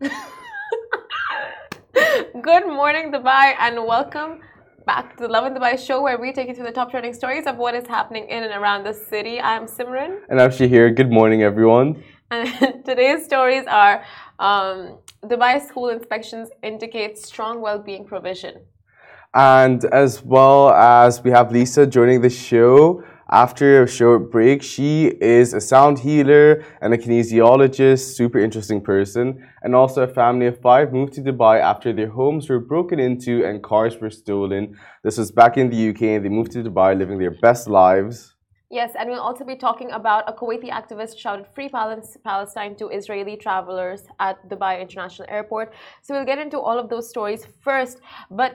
Good morning, Dubai, and welcome back to the Lovin Dubai show where we take you through the top trending stories of what is happening in and around the city. I'm Simran. And I'm Shahir. Good morning, everyone. And today's stories are um, Dubai school inspections indicate strong well being provision. And as well as we have Lisa joining the show after a short break. She is a sound healer and a kinesiologist, super interesting person. And also, a family of five moved to Dubai after their homes were broken into and cars were stolen. This was back in the UK, and they moved to Dubai, living their best lives. Yes, and we'll also be talking about a Kuwaiti activist shouted free Palestine to Israeli travelers at Dubai International Airport. So we'll get into all of those stories first. But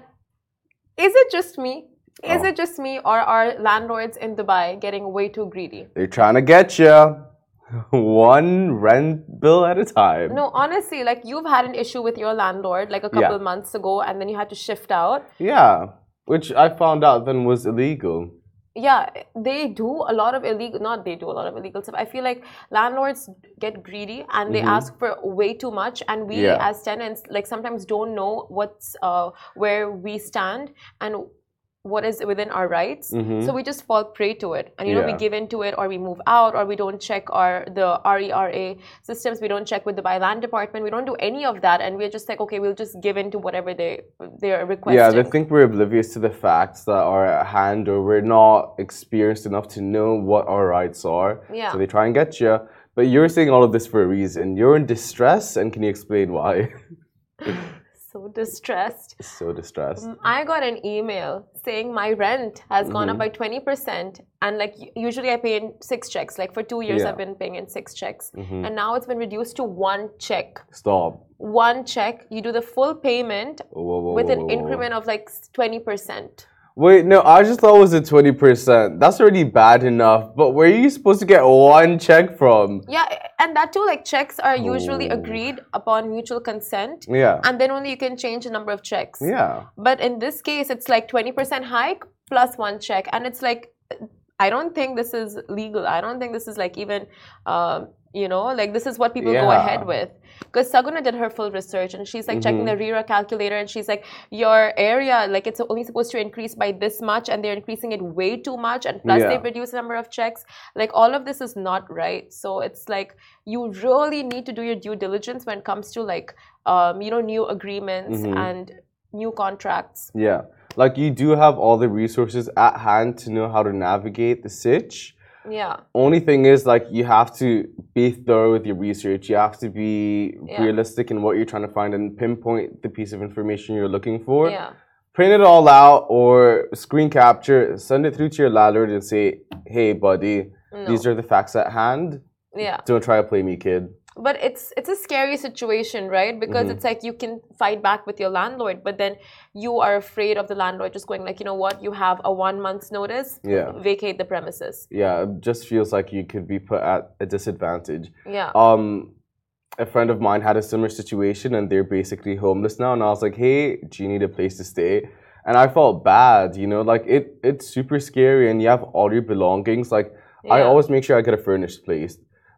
is it just me? Is oh. it just me, or are landlords in Dubai getting way too greedy? They're trying to get you one rent bill at a time. No, honestly, like you've had an issue with your landlord like a couple yeah. months ago, and then you had to shift out. Yeah, which I found out then was illegal. Yeah, they do a lot of illegal. Not they do a lot of illegal stuff. I feel like landlords get greedy and they mm-hmm. ask for way too much, and we yeah. as tenants like sometimes don't know what's uh, where we stand and what is within our rights. Mm-hmm. so we just fall prey to it. And you know we give into it or we move out or we don't check our the rera systems. We don't check with the Dubai Land Department. We don't do any of that. And we're just like okay we'll just give in to whatever they they're requesting. Yeah they think we're oblivious to the facts that are at hand or we're not experienced enough to know what our rights are. Yeah. So they try and get you. But you're saying all of this for a reason. You're in distress. And can you explain why so distressed. So distressed. Mm, I got an email saying my rent has gone mm-hmm. up by 20%. And like usually I pay in six checks. Like for two years, yeah. I've been paying in six checks. Mm-hmm. And now it's been reduced to one check. Stop. One check. You do the full payment whoa, whoa, with an whoa, increment of like 20%. Wait, no, I just thought it was a 20%. That's already bad enough. But where are you supposed to get one check from? Yeah, and that too, like checks are usually oh. agreed upon mutual consent. Yeah. And then only you can change the number of checks. Yeah. But in this case, it's like 20% hike plus one check. And it's like, I don't think this is legal. I don't think this is like even. Um, you know like this is what people yeah. go ahead with because Saguna did her full research and she's like mm-hmm. checking the RERA calculator and she's like your area like it's only supposed to increase by this much and they're increasing it way too much and plus yeah. they've reduced the number of checks like all of this is not right so it's like you really need to do your due diligence when it comes to like um, you know new agreements mm-hmm. and new contracts yeah like you do have all the resources at hand to know how to navigate the sitch yeah. Only thing is, like, you have to be thorough with your research. You have to be yeah. realistic in what you're trying to find and pinpoint the piece of information you're looking for. Yeah. Print it all out or screen capture, send it through to your landlord and say, hey, buddy, no. these are the facts at hand. Yeah. Don't try to play me, kid but it's it's a scary situation right? Because mm-hmm. it's like you can fight back with your landlord but then you are afraid of the landlord just going like you know what? You have a one month's notice. Yeah. Vacate the premises. Yeah it just feels like you could be put at a disadvantage. Yeah. Um a friend of mine had a similar situation and they're basically homeless now and i was like hey do you need a place to stay? And i felt bad you know? Like it it's super scary and you have all your belongings. Like yeah. i always make sure i get a furnished place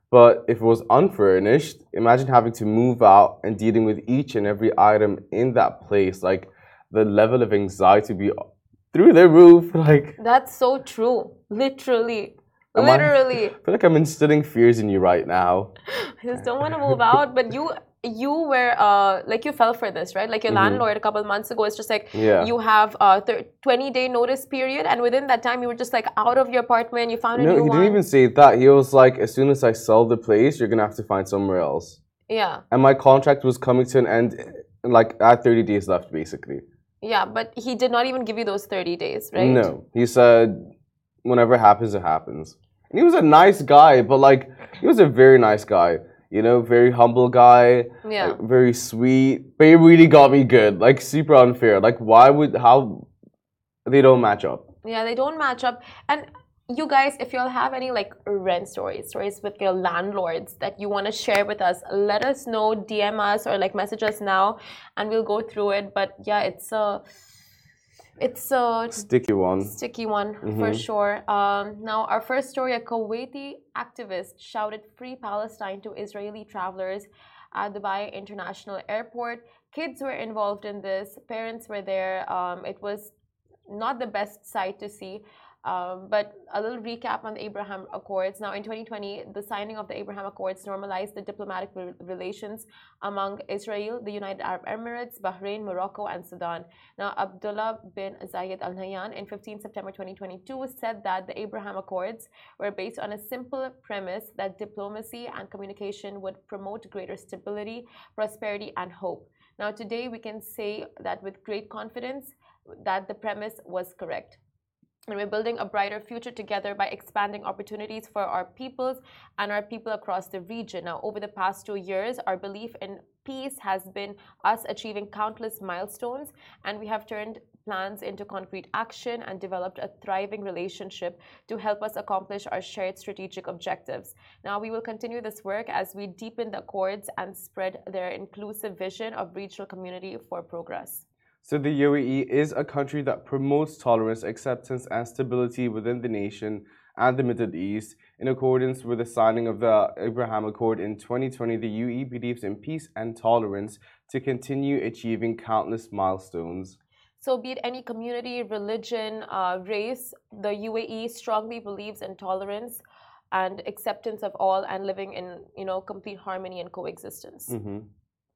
but if it was unfurnished, imagine having to move out and dealing with each and every item in that place. Like the level of anxiety be through the roof. Like that's so true. Literally. Literally. I, I feel like I'm instilling fears in you right now. I just don't want to move out, but you you were uh, like you fell for this right? Like your mm-hmm. landlord a couple months ago is just like yeah. you have a 20 day notice period and within that time you were just like out of your apartment you found a no, new he didn't even say that. He was like as soon as i sell the place you're gonna have to find somewhere else. Yeah. And my contract was coming to an end like I had 30 days left basically. Yeah but he did not even give you those 30 days right? No. He said whenever it happens it happens. And he was a nice guy but like he was a very nice guy you know, very humble guy, yeah, like, very sweet. But he really got me good, like super unfair. Like, why would how they don't match up? Yeah, they don't match up. And you guys, if you all have any like rent stories, stories with your landlords that you want to share with us, let us know, DM us or like message us now, and we'll go through it. But yeah, it's a. Uh, it's a sticky one. Sticky one mm-hmm. for sure. Um, now, our first story: a Kuwaiti activist shouted "Free Palestine" to Israeli travelers at Dubai International Airport. Kids were involved in this, parents were there. Um, it was not the best sight to see. Um, but a little recap on the Abraham Accords. Now, in 2020, the signing of the Abraham Accords normalized the diplomatic re relations among Israel, the United Arab Emirates, Bahrain, Morocco, and Sudan. Now, Abdullah bin Zayed Al Nahyan in 15 September 2022 said that the Abraham Accords were based on a simple premise that diplomacy and communication would promote greater stability, prosperity, and hope. Now, today we can say that with great confidence that the premise was correct and we're building a brighter future together by expanding opportunities for our peoples and our people across the region. Now, over the past two years, our belief in peace has been us achieving countless milestones, and we have turned plans into concrete action and developed a thriving relationship to help us accomplish our shared strategic objectives. Now, we will continue this work as we deepen the accords and spread their inclusive vision of regional community for progress. So the UAE is a country that promotes tolerance, acceptance, and stability within the nation and the Middle East. In accordance with the signing of the Abraham Accord in 2020, the UAE believes in peace and tolerance to continue achieving countless milestones. So, be it any community, religion, uh, race, the UAE strongly believes in tolerance and acceptance of all and living in you know complete harmony and coexistence. Mm-hmm.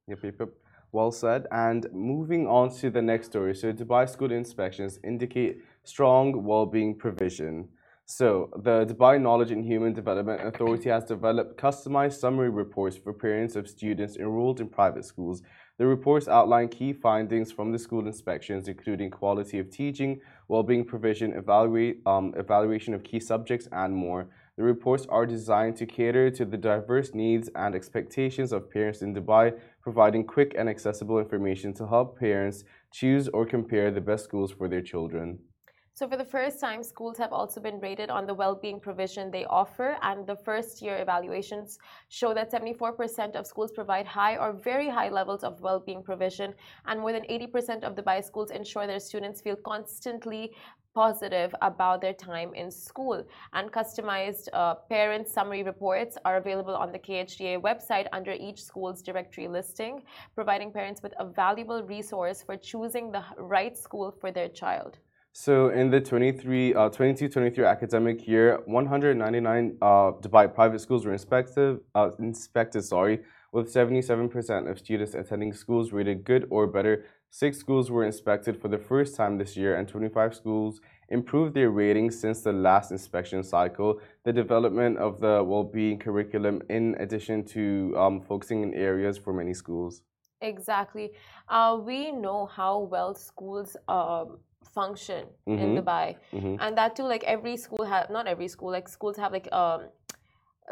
Yep, yep, yep. Well said. And moving on to the next story. So, Dubai school inspections indicate strong well being provision. So, the Dubai Knowledge and Human Development Authority has developed customized summary reports for parents of students enrolled in private schools. The reports outline key findings from the school inspections, including quality of teaching, well being provision, evaluate, um, evaluation of key subjects, and more. The reports are designed to cater to the diverse needs and expectations of parents in Dubai, providing quick and accessible information to help parents choose or compare the best schools for their children. So, for the first time, schools have also been rated on the well being provision they offer, and the first year evaluations show that 74% of schools provide high or very high levels of well being provision, and more than 80% of the Dubai schools ensure their students feel constantly positive about their time in school. And customized uh, parent summary reports are available on the KHDA website under each school's directory listing, providing parents with a valuable resource for choosing the right school for their child. So in the 23, uh, 22-23 academic year, 199 uh, Dubai private schools were inspected, uh, inspected sorry, with 77% of students attending schools rated good or better Six schools were inspected for the first time this year, and 25 schools improved their ratings since the last inspection cycle. The development of the well-being curriculum, in addition to um, focusing in areas for many schools. Exactly. Uh, we know how well schools um, function mm-hmm. in Dubai, mm-hmm. and that too. Like every school have not every school. Like schools have like um,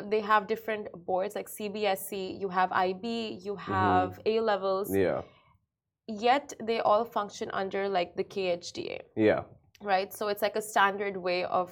they have different boards like CBSE. You have IB. You mm-hmm. have mm-hmm. A levels. Yeah yet they all function under like the KHDA. Yeah. Right. So it's like a standard way of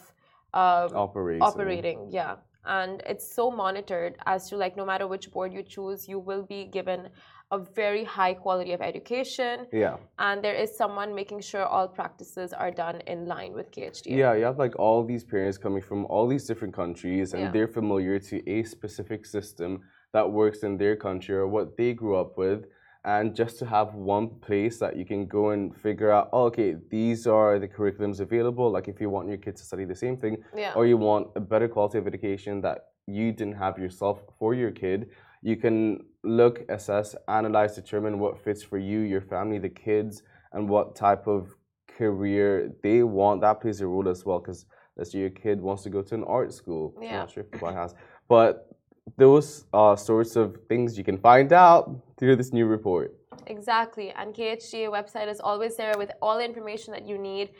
uh, operating. Operating. Yeah. And it's so monitored as to like no matter which board you choose, you will be given a very high quality of education. Yeah. And there is someone making sure all practices are done in line with KHDA. Yeah, you have like all these parents coming from all these different countries and yeah. they're familiar to a specific system that works in their country or what they grew up with and just to have one place that you can go and figure out oh, okay these are the curriculums available like if you want your kids to study the same thing yeah. or you want a better quality of education that you didn't have yourself for your kid you can look assess analyze determine what fits for you your family the kids and what type of career they want that plays a role as well because let's say your kid wants to go to an art school yeah. i'm not sure if Dubai has but those are sorts of things you can find out through this new report. Exactly. And KHDA website is always there with all the information that you need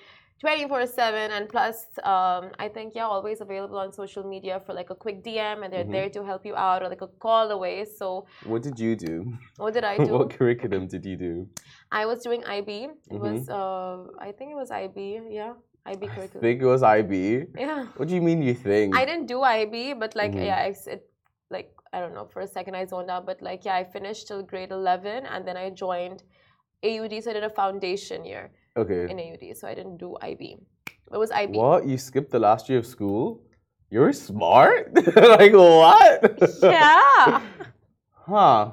24-7 and plus um, i think yeah always available on social media for like a quick dm and they're mm-hmm. there to help you out or like a call away so what did you do what did i do what curriculum did you do i was doing ib it mm-hmm. was uh, i think it was ib yeah IB curriculum. I think it was IB. Yeah. What do you mean you think? I didn't do IB, but like mm-hmm. yeah, it like I don't know for a second I zoned out, but like yeah, I finished till grade eleven, and then I joined AUD, so I did a foundation year. Okay. In AUD, so I didn't do IB. It was IB. What? You skipped the last year of school? You're smart. like what? Yeah. huh.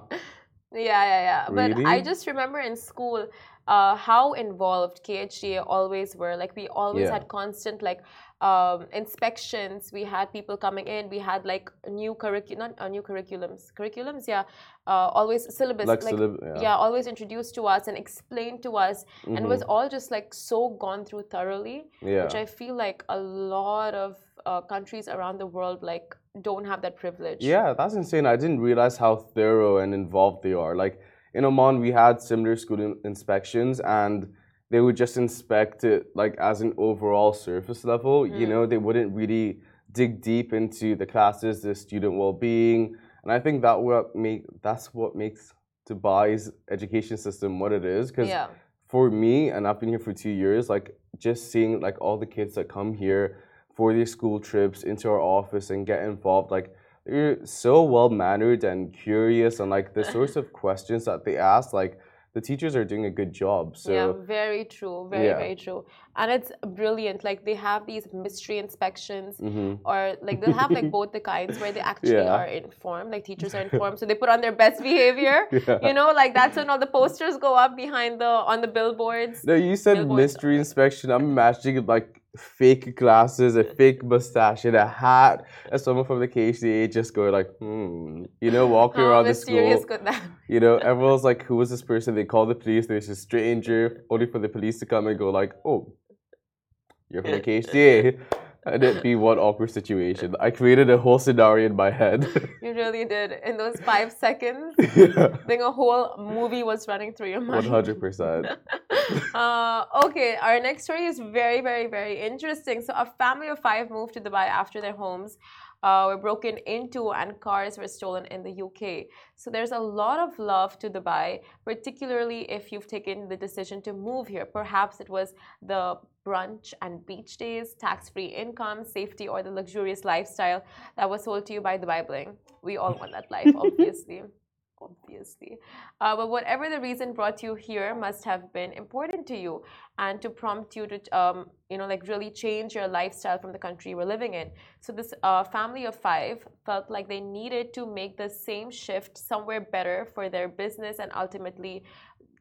Yeah, yeah, yeah. Really? But I just remember in school uh, how involved KHDA always were. Like we always yeah. had constant like um, inspections. We had people coming in. We had like new curriculum, not uh, new curriculums, curriculums. Yeah, uh, always syllabus. Like, like yeah. yeah. always introduced to us and explained to us, mm-hmm. and was all just like so gone through thoroughly. Yeah. Which I feel like a lot of uh, countries around the world like don't have that privilege. Yeah, that's insane. I didn't realize how thorough and involved they are. Like in Oman, we had similar school inspections and they would just inspect it like as an overall surface level. Mm. You know, they wouldn't really dig deep into the classes, the student well-being, and I think that what make that's what makes Dubai's education system what it is. Because yeah. for me, and I've been here for two years, like just seeing like all the kids that come here for these school trips into our office and get involved, like they're so well mannered and curious, and like the sorts of questions that they ask, like the teachers are doing a good job. So yeah, very true, very yeah. very true, and it's brilliant. Like they have these mystery inspections, mm-hmm. or like they'll have like both the kinds where they actually yeah. are informed, like teachers are informed, so they put on their best behavior. Yeah. You know, like that's when all the posters go up behind the on the billboards. No, you said mystery inspection. I'm imagining like fake glasses, a fake mustache, and a hat, and someone from the KHDA just go like, hmm, you know, walking oh, around the school. You know, everyone's like, who was this person? They call the police. There's a stranger, only for the police to come and go like, oh, you're from the KHDA. and it'd be one awkward situation. I created a whole scenario in my head. you really did. In those five seconds, yeah. I think a whole movie was running through your mind. 100%. uh, okay, our next story is very, very, very interesting. So, a family of five moved to Dubai after their homes uh, were broken into and cars were stolen in the UK. So there's a lot of love to Dubai, particularly if you've taken the decision to move here. Perhaps it was the brunch and beach days, tax free income, safety, or the luxurious lifestyle that was sold to you by Dubai Bling. We all want that life, obviously obviously. Uh, but whatever the reason brought you here must have been important to you and to prompt you to, um, you know, like really change your lifestyle from the country you were living in. So this uh, family of five felt like they needed to make the same shift somewhere better for their business and ultimately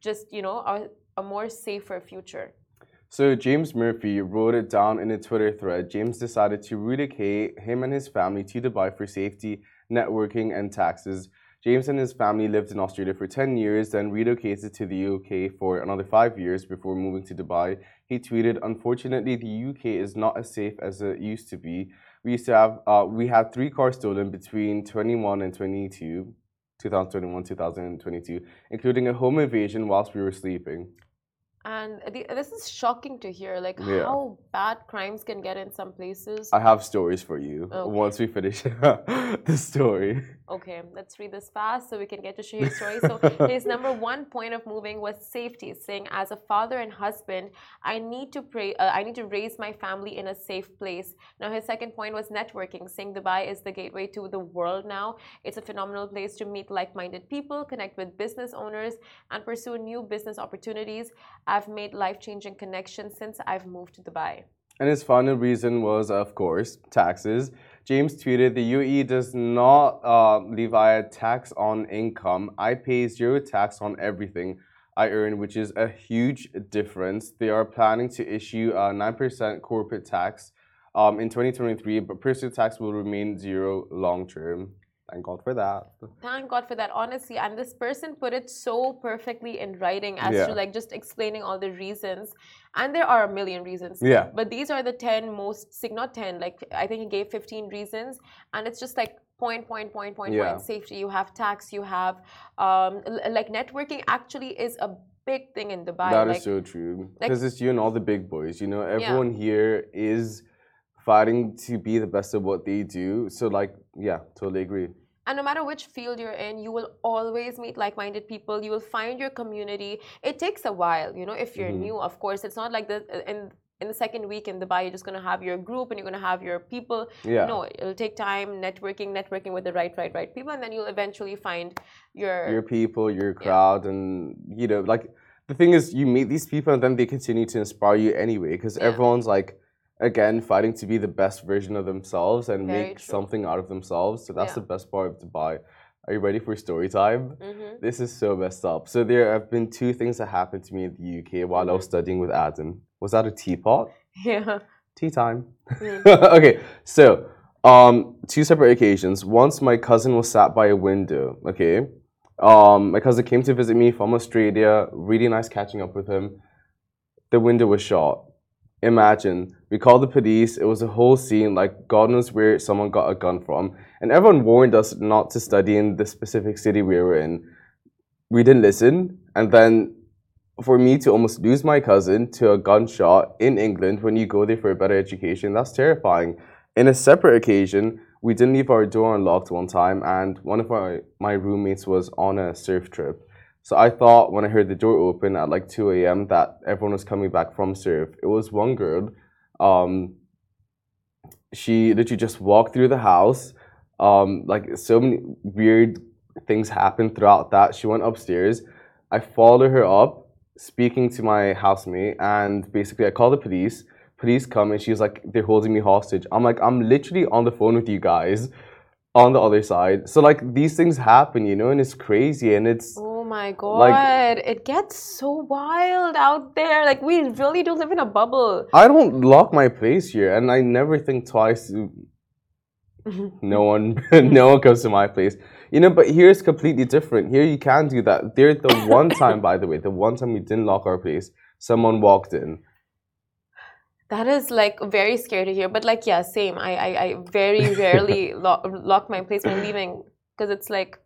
just, you know, a, a more safer future. So James Murphy wrote it down in a Twitter thread. James decided to relocate him and his family to Dubai for safety, networking, and taxes. James and his family lived in Australia for 10 years, then relocated to the UK for another five years before moving to Dubai. He tweeted, Unfortunately, the UK is not as safe as it used to be. We used to have, uh, we had three cars stolen between 21 and 22, 2021, 2022, including a home invasion whilst we were sleeping. And the, this is shocking to hear, like yeah. how bad crimes can get in some places. I have stories for you okay. once we finish the story. Okay, let's read this fast so we can get to share your story. So his number one point of moving was safety, saying, "As a father and husband, I need to pray. Uh, I need to raise my family in a safe place." Now his second point was networking, saying Dubai is the gateway to the world. Now it's a phenomenal place to meet like-minded people, connect with business owners, and pursue new business opportunities. I've made life-changing connections since I've moved to Dubai. And his final reason was, of course, taxes. James tweeted, the UAE does not uh, levy a tax on income. I pay zero tax on everything I earn, which is a huge difference. They are planning to issue a 9% corporate tax um, in 2023, but personal tax will remain zero long term. Thank God for that. Thank God for that, honestly. And this person put it so perfectly in writing as yeah. to like just explaining all the reasons. And there are a million reasons. Yeah. But these are the 10 most, not 10, like I think he gave 15 reasons. And it's just like point, point, point, point, yeah. point. Safety, you have tax, you have um, like networking actually is a big thing in Dubai. That like, is so true. Because like, it's you and all the big boys. You know, everyone yeah. here is fighting to be the best of what they do. So, like, yeah, totally agree. And no matter which field you're in, you will always meet like minded people. You will find your community. It takes a while, you know, if you're mm-hmm. new, of course. It's not like the, in, in the second week in Dubai, you're just going to have your group and you're going to have your people. Yeah. No, it'll take time, networking, networking with the right, right, right people. And then you'll eventually find your. Your people, your crowd. Yeah. And, you know, like the thing is, you meet these people and then they continue to inspire you anyway because yeah. everyone's like, again fighting to be the best version of themselves and Very make true. something out of themselves. So that's yeah. the best part of Dubai. Are you ready for story time? Mm-hmm. This is so messed up. So there have been two things that happened to me in the UK while I was Mhm. studying with Adam. Was that a teapot? Yeah. Tea time. Mm. okay, so um, two separate occasions. Once my cousin was sat by a window. Okay, um, my cousin came to visit me from Australia. Really nice catching up with him. The window was shot. Imagine we called the police. It was a whole scene. Like God knows where someone got a gun from, and everyone warned us not to study in the specific city we were in. We didn't listen, and then for me to almost lose my cousin to a gunshot in England when you go there for a better education, that's terrifying. In a separate occasion, we didn't leave our door unlocked one time, and one of our, my roommates was on a surf trip. So I thought when I heard the door open at like 2 a.m. that everyone was coming back from surf. It was one girl. Um, she literally just walked through the house. Um, like so many weird things happened throughout that. She went upstairs. I followed her up, speaking to my housemate, and basically I called the police. Police come and she's like, they're holding me hostage. I'm like, I'm literally on the phone with you guys on the other side. So like these things happen, you know, and it's crazy and it's Oh my god. it gets so wild out there. Like we really do live in a bubble. I don't lock my place here and I never think twice no one no one comes to my place. You know, but here it's completely different. Here you can do that. There the one time, by the way, the one time we didn't lock our place, someone walked in. That is like very scary to hear. But like yeah, same. I I, I very rarely lock, lock my place when leaving because it's like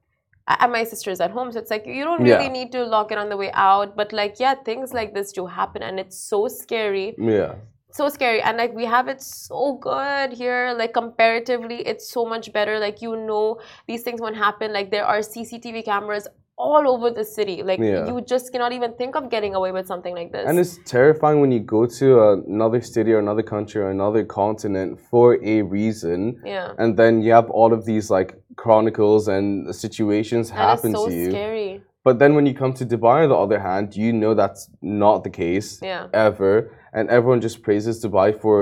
I, my sister's at home, so it's like you don't really Yeah. need to lock it on the way out. But like yeah, things like this do happen, and it's so scary. Yeah. so scary and like we have it so good here like comparatively it's so much better like you know these things won't happen like there are cctv cameras all over the city like Yeah. you just cannot even think of getting away with something like this And it's terrifying when you go to another city or another country or another continent for a reason. yeah And then you have all of these like chronicles and situations that is happen so to you. scary But then when you come to Dubai, on the other hand, you know that's not the case yeah ever. And everyone just praises Dubai for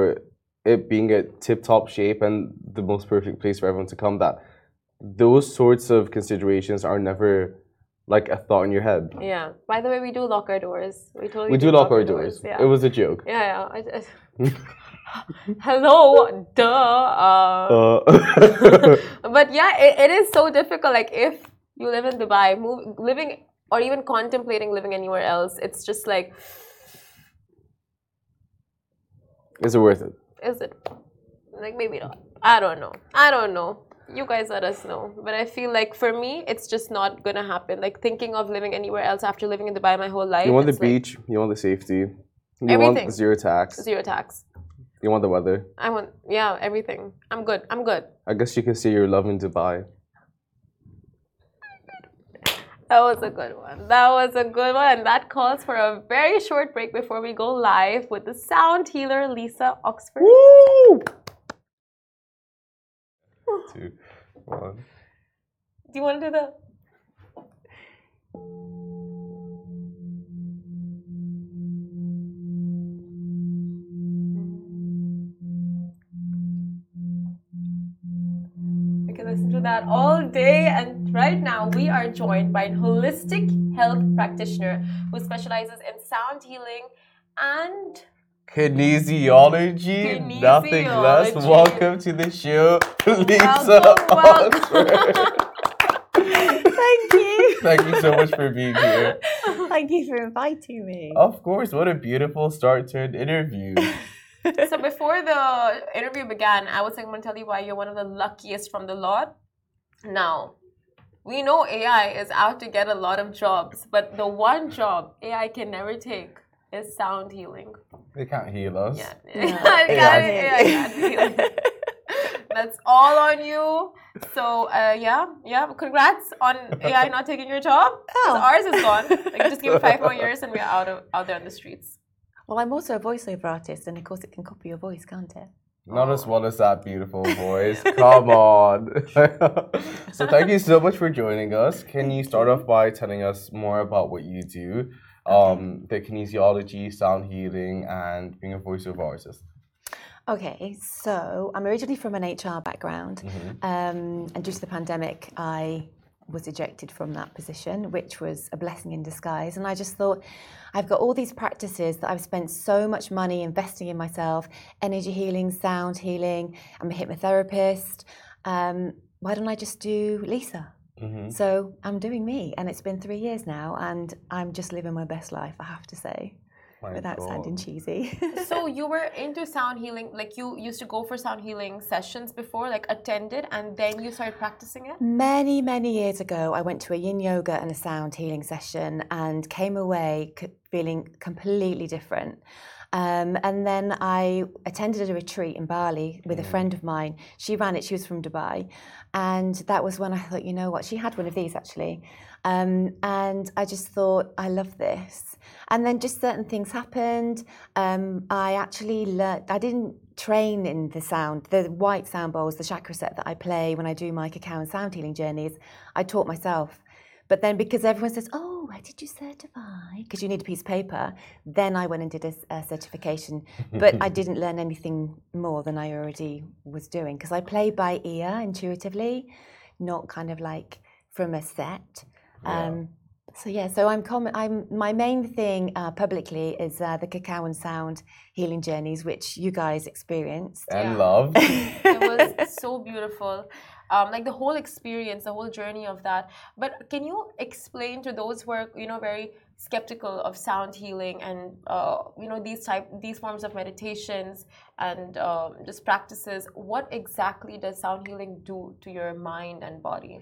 it being a tip top shape and the most perfect place for everyone to come. That those sorts of considerations are never like a thought in your head. yeah by the way we do lock our doors we totally We do lock our doors. yeah It was a joke. yeah yeah I, I, hello duh uh, Uh, but yeah, it, it is so difficult. Like if you live in Dubai, move, living or even contemplating living anywhere else, it's just like, is it worth it? is it? Like maybe not. I don't know. I don't know. You guys let us know. But I feel like for me, it's just not gonna happen. Like thinking of living anywhere else after living in Dubai my whole life. You want the like beach. You want the safety. You Everything. want zero tax. zero tax. You want the weather. I want yeah everything. I'm good. I'm good. I guess you can say you're loving Dubai. That was a good one. That was a good one. That calls for a very short break before we go live with the sound healer Lisa Oxford. Woo! Two, one. Do you want to do the? We can listen to that all day. And right now, we are joined by a holistic health practitioner who specializes in sound healing and Kinesiology, nothing less. Welcome to the show, Lisa welcome. Thank you. Thank you so much for being here. Thank you for inviting me. Of course, what a beautiful start to an interview. so before the interview began, I was going to tell you why you're one of the luckiest from the lot. Now, we know AI is out to get a lot of jobs, but the one job AI can never take is sound healing. They can't heal us. Yeah, Yeah, AI AI can't heal. That's all on you. So uh, yeah, yeah. Congrats on AI not taking your job. Oh. Ours is gone. Like just give it five more years and we're out of out there on the streets. Well, I'm also a voiceover artist, and of course, it can copy your voice, can't it? Not as well as that beautiful voice. Come on. so thank you so much for joining us. Can you start off by telling us more about what you do? Um, the kinesiology, sound healing, and being a voiceover artist. Okay, so I'm originally from an HR background, Mhm. um, and due to the pandemic, I was ejected from that position, which was a blessing in disguise. And I just thought, I've got all these practices that I've spent so much money investing in myself energy healing, sound healing. I'm a hypnotherapist. Um, why don't I just do Lisa? Mm-hmm. So I'm doing me, and it's been three years now, and I'm just living my best life, I have to say. My without God. sounding cheesy. so you were into sound healing, like you used to go for sound healing sessions before, like attended, and then you started practicing it? Many, many years ago, I went to a yin yoga and a sound healing session and came away feeling completely different. Um, and then I attended a retreat in Bali with a mm. friend of mine. She ran it, she was from Dubai. And that was when I thought, you know what, she had one of these actually. Um, and I just thought, I love this. And then just certain things happened. Um, I actually learned, I didn't train in the sound, the white sound bowls, the chakra set that I play when I do my cacao and sound healing journeys. I taught myself. But then because everyone says, oh, where did you certify? Because you need a piece of paper. Then I went and did a, a certification. but I didn't learn anything more than I already was doing because I play by ear intuitively, not kind of like from a set. Yeah. Um, so yeah, so I'm, com- I'm my main thing uh, publicly is uh, the cacao and sound healing journeys, which you guys experienced and yeah. loved. it was so beautiful um, like the whole experience, the whole journey of that. But can you explain to those who are you know very skeptical of sound healing and uh, you know these type these forms of meditations and um, just practices, what exactly does sound healing do to your mind and body?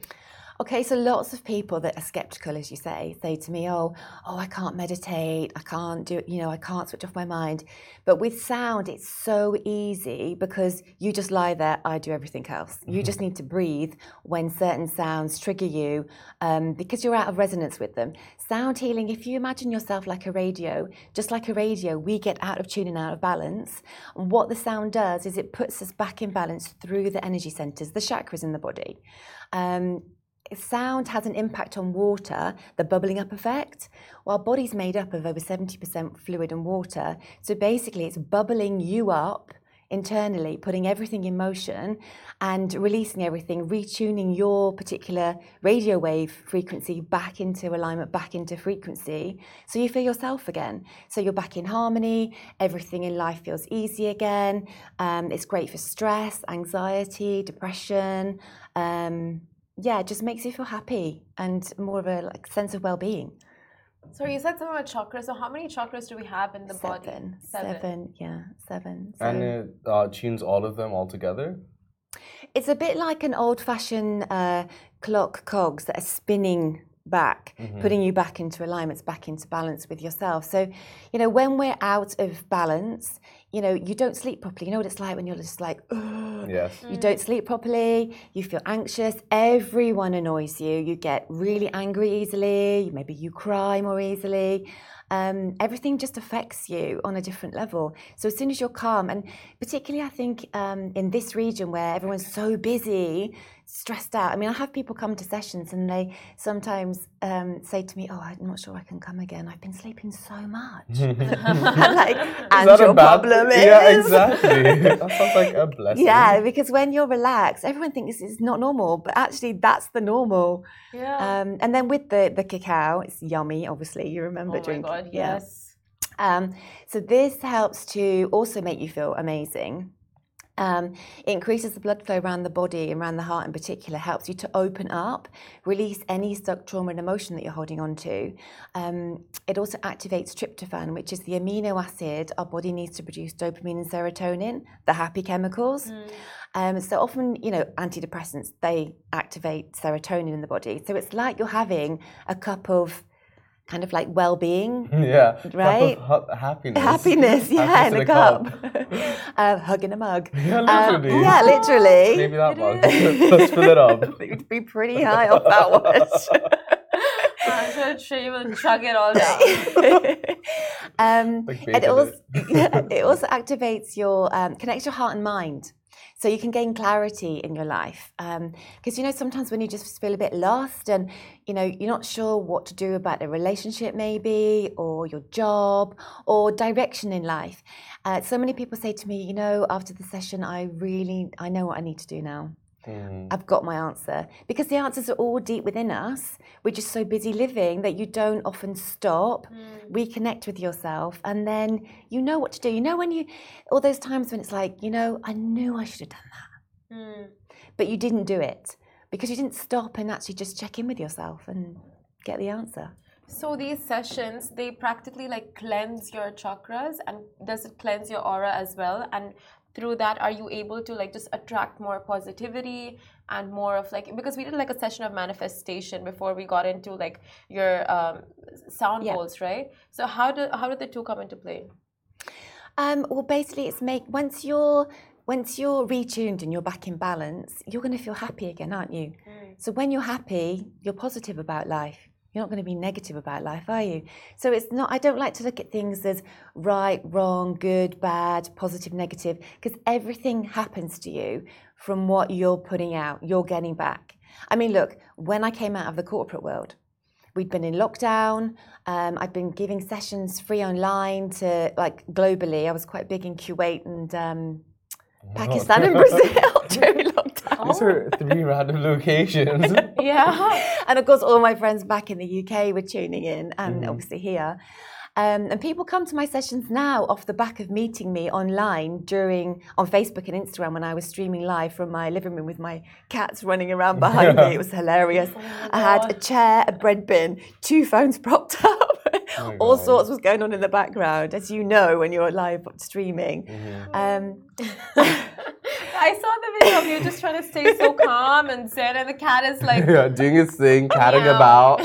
Okay, so lots of people that are skeptical, as you say, say to me, "Oh, oh, I can't meditate. I can't do, it. you know, I can't switch off my mind." But with sound, it's so easy because you just lie there. I do everything else. You just need to breathe when certain sounds trigger you um, because you're out of resonance with them. Sound healing. If you imagine yourself like a radio, just like a radio, we get out of tune and out of balance. And what the sound does is it puts us back in balance through the energy centers, the chakras in the body. Um, sound has an impact on water, the bubbling up effect. Well, our body's made up of over 70% fluid and water. So basically, it's bubbling you up internally, putting everything in motion and releasing everything, retuning your particular radio wave frequency back into alignment, back into frequency. So you feel yourself again. So you're back in harmony, everything in life feels easy again. Um, it's great for stress, anxiety, depression. Um, yeah, it just makes you feel happy and more of a like sense of well-being. So you said something about chakras. So how many chakras do we have in the seven. body? Seven. Seven. Yeah, seven. So and it uh, tunes all of them all together. It's a bit like an old-fashioned uh, clock cogs that are spinning back, mm-hmm. putting you back into alignments, back into balance with yourself. So, you know, when we're out of balance, you know, you don't sleep properly. You know what it's like when you're just like, Ugh. yes. You don't sleep properly. You feel anxious. Everyone annoys you. You get really angry easily. Maybe you cry more easily. Um, everything just affects you on a different level. So as soon as you're calm, and particularly I think um, in this region where everyone's so busy, stressed out. I mean, I have people come to sessions and they sometimes um, say to me, "Oh, I'm not sure I can come again. I've been sleeping so much." like, and your problem is yeah, exactly. that sounds like a blessing. Yeah, because when you're relaxed, everyone thinks it's not normal, but actually that's the normal. Yeah. Um, and then with the the cacao, it's yummy. Obviously, you remember oh drinking. God, yes. Um, so this helps to also make you feel amazing. Um, it increases the blood flow around the body and around the heart in particular, helps you to open up, release any stuck trauma and emotion that you're holding on to. Um, it also activates tryptophan, which is the amino acid our body needs to produce dopamine and serotonin, the happy chemicals. Mm. Um, so often, you know, antidepressants, they activate serotonin in the body. So it's like you're having a cup of kind of like well-being. Yeah. Right. happiness. Happiness. Yeah, in a, cup. uh, hug in a mug. Yeah, literally. Um, yeah, literally. Maybe that mug. Let's fill it up. You'd be pretty high off that one. I'm sure you will chug it all down. um, like it also it. it also activates your um, connects your heart and mind so you can gain clarity in your life because um, you know sometimes when you just feel a bit lost and you know you're not sure what to do about a relationship maybe or your job or direction in life uh, so many people say to me you know after the session i really i know what i need to do now Mm. I've got my answer. Because the answers are all deep within us. We're just so busy living that you don't often stop, mm. reconnect with yourself, and then you know what to do. You know when you, all those times when it's like, you know, I knew I should have done that. Mm. But you didn't do it because you didn't stop and actually just check in with yourself and get the answer. So these sessions, they practically like cleanse your chakras and does it cleanse your aura as well? And through that are you able to like just attract more positivity and more of like because we did like a session of manifestation before we got into like your um, sound yeah. bowls right so how do how did the two come into play um, well basically it's make once you're once you're retuned and you're back in balance you're going to feel happy again aren't you mm. so when you're happy you're positive about life you're not going to be negative about life, are you? So it's not, I don't like to look at things as right, wrong, good, bad, positive, negative, because everything happens to you from what you're putting out, you're getting back. I mean, look, when I came out of the corporate world, we'd been in lockdown. Um, I'd been giving sessions free online to like globally. I was quite big in Kuwait and um, Pakistan and Brazil during lockdown. These are three random locations. yeah. And of course, all my friends back in the UK were tuning in and mm. obviously here. Um, and people come to my sessions now off the back of meeting me online during on Facebook and Instagram when I was streaming live from my living room with my cats running around behind me. It was hilarious. Oh I had a chair, a bread bin, two phones propped up. Oh All sorts was going on in the background, as you know when you're live streaming. Mm-hmm. Um, I saw the video of you just trying to stay so calm and zen, and the cat is like yeah, doing its thing, catting about.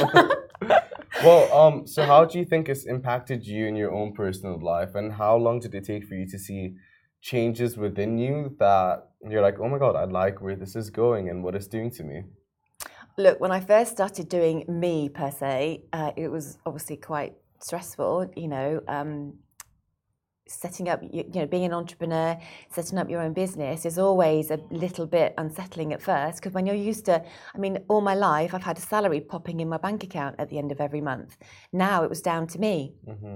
well, um, so how do you think it's impacted you in your own personal life, and how long did it take for you to see changes within you that you're like, oh my god, I like where this is going and what it's doing to me? Look, when I first started doing me per se, uh, it was obviously quite stressful. You know, um, setting up, you know, being an entrepreneur, setting up your own business is always a little bit unsettling at first because when you're used to, I mean, all my life I've had a salary popping in my bank account at the end of every month. Now it was down to me. Mm-hmm.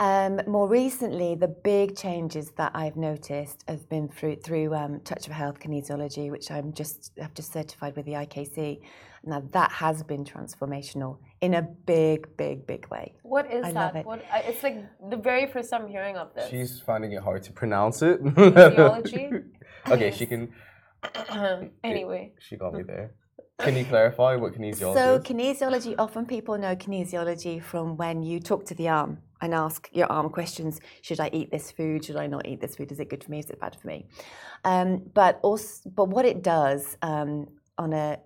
Um, more recently, the big changes that I've noticed have been through through um, Touch of Health kinesiology, which I'm just I've just certified with the IKC. Now that has been transformational in a big, big, big way. What is I that? It. What, it's like the very first time hearing of this. She's finding it hard to pronounce it. Kinesiology. okay, yes. she can. anyway, she got me there. Can you clarify what kinesiology so, is? kinesiology, often people know kinesiology from when you talk to the arm and ask your arm questions. Should I eat this food? Should I not eat this food? Is it good for me? Is it bad for me? Um, but also, but what it does um, on a,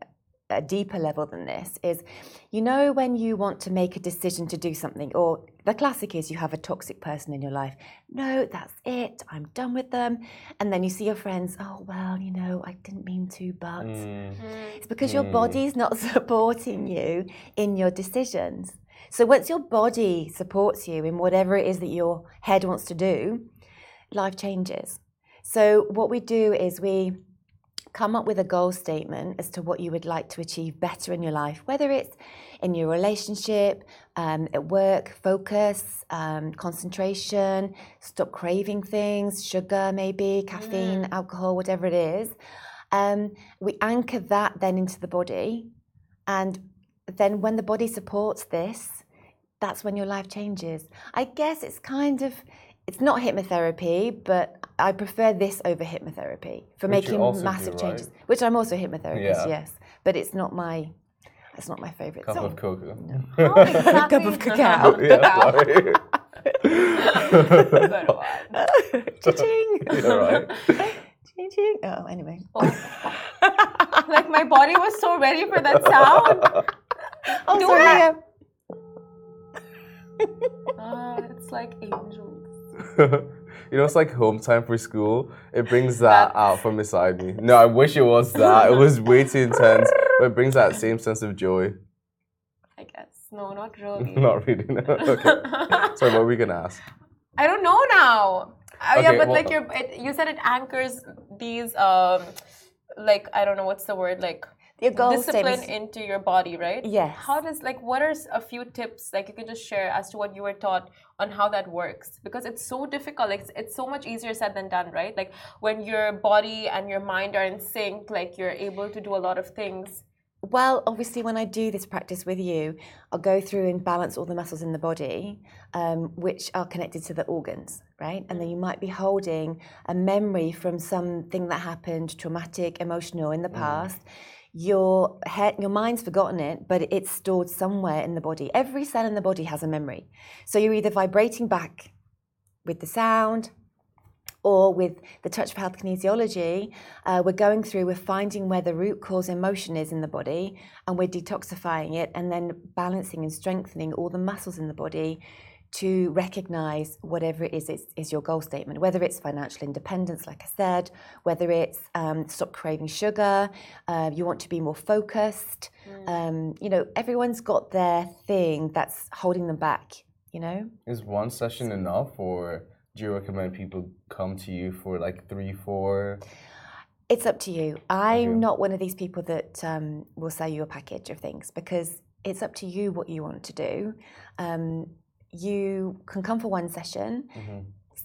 a deeper level than this is you know when you want to make a decision to do something or the classic is you have a toxic person in your life no that's it i'm done with them and then you see your friends oh well you know i didn't mean to but mm. it's because mm. your body's not supporting you in your decisions so once your body supports you in whatever it is that your head wants to do life changes so what we do is we come up with a goal statement as to what you would like to achieve better in your life, whether it's in your relationship, um, at work, focus, um, concentration, stop craving things, sugar maybe, caffeine, mm. alcohol, whatever it is. Um, we anchor that then into the body. And then when the body supports this, that's when your life changes. I guess it's kind of it's not hypnotherapy, but I prefer this over hypnotherapy for which making massive do, right? changes. Which I'm also a hypnotherapist, yeah. yes, but it's not my it's not my favorite. Cup of cocoa. No. Oh, exactly. Cup of cacao. yeah, sorry. Ching. Yeah, right. Ching ching. Oh, anyway. Oh. like my body was so ready for that sound. Oh, Do sorry. uh, it's like angels. you know, it's like home time for school. It brings that out from inside me. No, I wish it was that. It was way too intense, but it brings that same sense of joy. I guess. No, not really. not really. No. Okay. Sorry, what were we gonna ask? I don't know now. Oh, okay, yeah, but well, like you you said it anchors these um, like I don't know what's the word like your goal discipline into your body, right? Yes. How does like what are a few tips like you can just share as to what you were taught on how that works? Because it's so difficult. Like, it's, it's so much easier said than done, right? Like when your body and your mind are in sync, like you're able to do a lot of things. Well, obviously, when I do this practice with you, I'll go through and balance all the muscles in the body, um, which are connected to the organs, right? And then you might be holding a memory from something that happened, traumatic, emotional in the past. Your head, your mind's forgotten it, but it's stored somewhere in the body. Every cell in the body has a memory. So you're either vibrating back with the sound, or with the touch of health kinesiology, uh, we're going through, we're finding where the root cause emotion is in the body, and we're detoxifying it and then balancing and strengthening all the muscles in the body to recognize whatever it is is, is your goal statement, whether it's financial independence, like I said, whether it's um, stop craving sugar, uh, you want to be more focused. Um, you know, everyone's got their thing that's holding them back, you know? Is one session enough, or do you recommend people come to you for like three, four? It's up to you. I'm you. not one of these people that um, will sell you a package of things because it's up to you what you want to do. Um, you can come for one session, mm-hmm.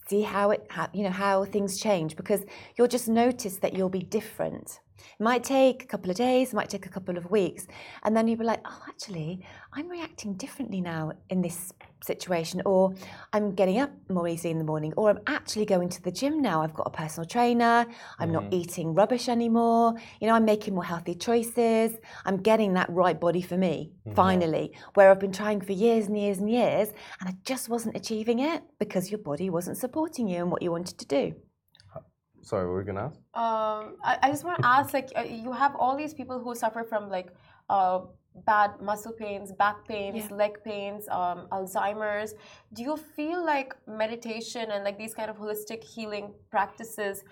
see how it, how, you know, how things change because you'll just notice that you'll be different. It might take a couple of days, it might take a couple of weeks, and then you'll be like, oh, actually, I'm reacting differently now in this situation, or I'm getting up more easily in the morning, or I'm actually going to the gym now. I've got a personal trainer, I'm not mm. eating rubbish anymore, you know, I'm making more healthy choices, I'm getting that right body for me, finally, where I've been trying for years and years and years, and I just wasn't achieving it because your body wasn't supporting you and what you wanted to do. Sorry, what were we gonna ask? Um, I, I just want to ask, like, uh, you have all these people who suffer from like uh, bad muscle pains, back pains, Yeah. leg pains, um, Alzheimer's. Do you feel like meditation and like these kind of holistic healing practices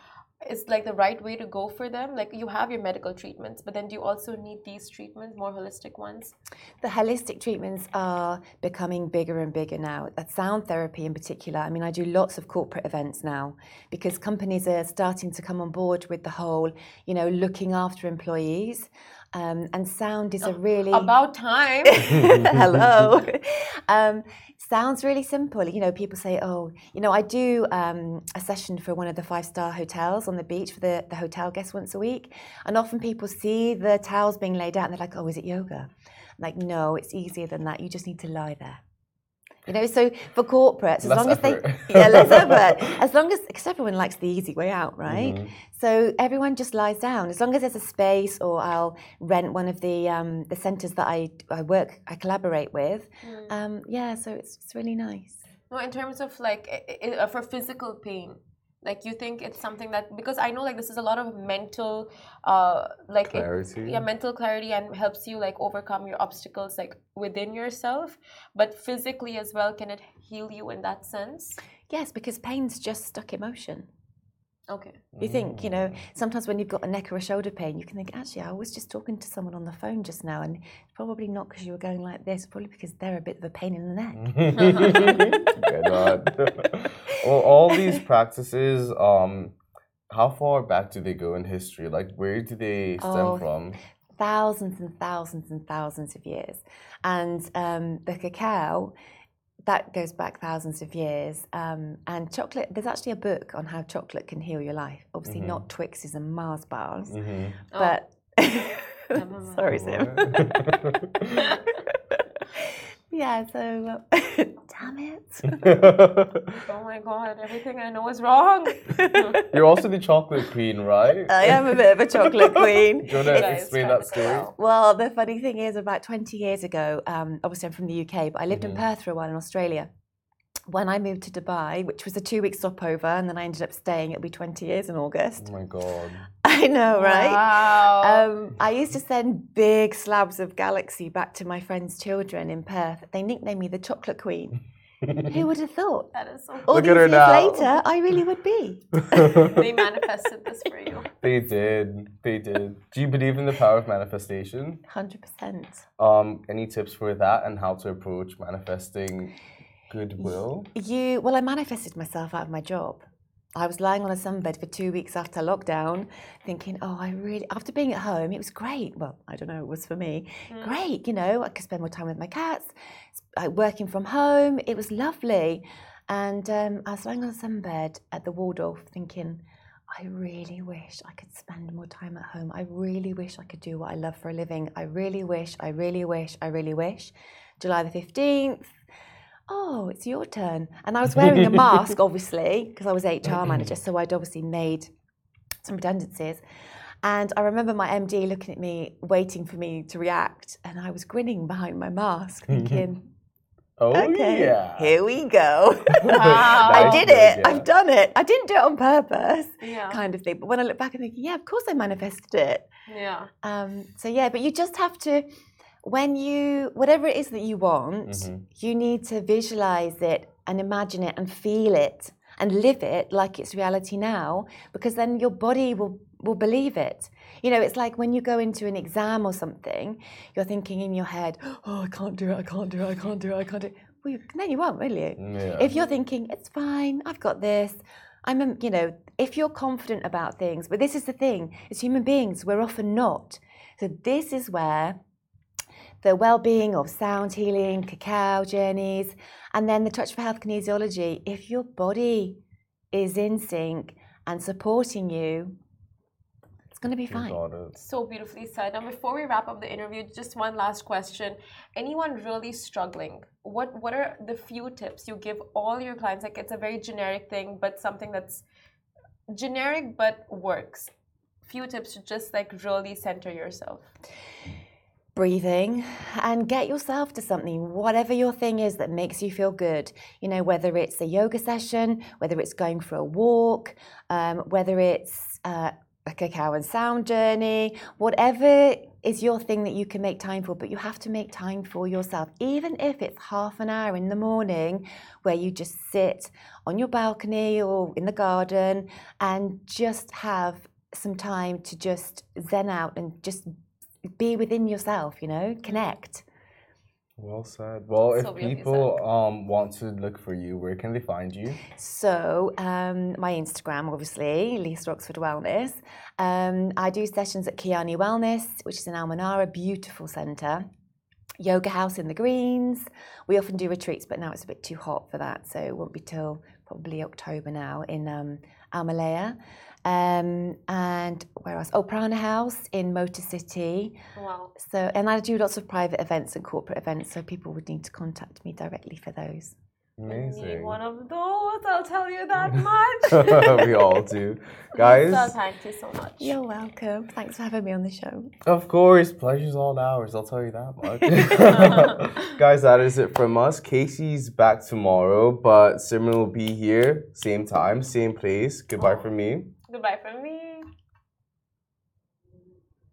is like the right way to go for them? Like, you have your medical treatments, but then do you also need these treatments, more holistic ones? The holistic treatments are becoming bigger and bigger now. That sound therapy in particular. I mean, I do lots of corporate events now because companies are starting to come on board with the whole, you know, looking after employees. Um, and sound is a really About time. hello. um, sounds really simple. You know, people say, "Oh, you know, I do um, a session for one of the five-star hotels on the beach for the, the hotel guests once a week," and often people see the towels being laid out and they're like, "Oh, is it yoga?" I'm like, no, it's easier than that. You just need to lie there. You know, so for corporates, as Less long as they, yeah, less effort. As long as, because everyone likes the easy way out, right? Mm-hmm. So everyone just lies down. As long as there's a space, or I'll rent one of the um, the centres that I I work, I collaborate with. Um, yeah, so it's it's really nice. No, in terms of like i- i- uh, for physical pain, like you think it's something that because I know like this is a lot of mental, uh, like it- yeah, mental clarity and helps you like overcome your obstacles like within yourself, but physically as well. Can it heal you in that sense? Yes, because pain's just stuck emotion. Okay. You think, you know, sometimes when you've got a neck or a shoulder pain, you can think, actually, I was just talking to someone on the phone just now, and probably not because you were going like this, probably because they're a bit of a pain in the neck. Good God. well, all these practices, um, how far back do they go in history? Like, where do they stem Oh, from? thousands and thousands and thousands of years. And um, the cacao, that goes back thousands of years. Um, and chocolate, there's actually a book on how chocolate can heal your life. Obviously, not Twixes and Mars bars, Mhm. but. Sorry, Sim. yeah, so. uh, damn it. Oh my god, everything I know is wrong. You're also the chocolate queen, right? I am a bit of a chocolate queen. Do you want to explain that story? Well, the funny thing is, about 20 years ago, um, obviously I'm from the UK, but I lived Mm-hmm. in Perth for a while in Australia. When I moved to Dubai, which was a two week stopover, and then I ended up staying, it'll be 20 years in August. Oh my god. I know, right? Wow. Um, I used to send big slabs of Galaxy back to my friends' children in Perth. They nicknamed me the Chocolate Queen. Who would have thought? that is so All Look these at her years now. later, I really would be. They manifested this for you. They did. They did. Do you believe in the power of manifestation? 100%. Um, any tips for that and how to approach manifesting goodwill? You well, I manifested myself out of my job. I was lying on a sunbed for two weeks after lockdown, thinking, oh, I really, after being at home, it was great. Well, I don't know, it was for me. Mm. Great, you know, I could spend more time with my cats, working from home. It was lovely. And um, I was lying on a sunbed at the Waldorf thinking, I really wish I could spend more time at home. I really wish I could do what I love for a living. I really wish, I really wish, I really wish. July the 15th, oh, it's your turn. And I was wearing a mask, obviously, because I was HR manager. So I'd obviously made some redundancies. And I remember my MD looking at me, waiting for me to react. And I was grinning behind my mask, thinking, Oh, okay, yeah. here we go. I did it. Yeah. I've done it. I didn't do it on purpose, yeah. kind of thing. But when I look back, I'm thinking, yeah, of course I manifested it. Yeah. Um, so, yeah, but you just have to when you whatever it is that you want mm-hmm. you need to visualize it and imagine it and feel it and live it like it's reality now because then your body will will believe it you know it's like when you go into an exam or something you're thinking in your head oh i can't do it i can't do it i can't do it i can't do it well, you, then you won't will you yeah. if you're thinking it's fine i've got this i'm a, you know if you're confident about things but this is the thing as human beings we're often not so this is where the well-being of sound healing, cacao journeys, and then the touch for health kinesiology. If your body is in sync and supporting you, going to be fine. So beautifully said. And before we wrap up the interview, just one last question: Anyone really struggling? What What are the few tips you give all your clients? Like it's a very generic thing, but something that's generic but works. Few tips to just like really center yourself breathing and get yourself to something, whatever your thing is that makes you feel good. You know, whether it's a yoga session, whether it's going for a walk, um, whether it's uh, a cacao and sound journey, whatever is your thing that you can make time for, but you have to make time for yourself, even if it's half an hour in the morning where you just sit on your balcony or in the garden and just have some time to just zen out and just be within yourself, you know, connect. Well said. Well, so if people um, want to look for you, where can they find you? So, um, my Instagram, obviously, Lisa Oxford Wellness. Um, I do sessions at Kyani Wellness, which is in Al Manara, beautiful centre. Yoga House in the Greens. We often do retreats, but now it's a bit too hot for that, so it won't be till probably October now in um, Almalaya. Um, and where else? Oh, Prana House in Motor City. Wow. So, and I do lots of private events and corporate events, so people would need to contact me directly for those. Amazing. one of those, I'll tell you that much. we all do. Guys. So, thank you so much. You're welcome. Thanks for having me on the show. Of course. Pleasure's all ours. I'll tell you that much. Guys, that is it from us. Casey's back tomorrow, but Simran will be here, same time, same place. Goodbye oh. from me. Goodbye from me.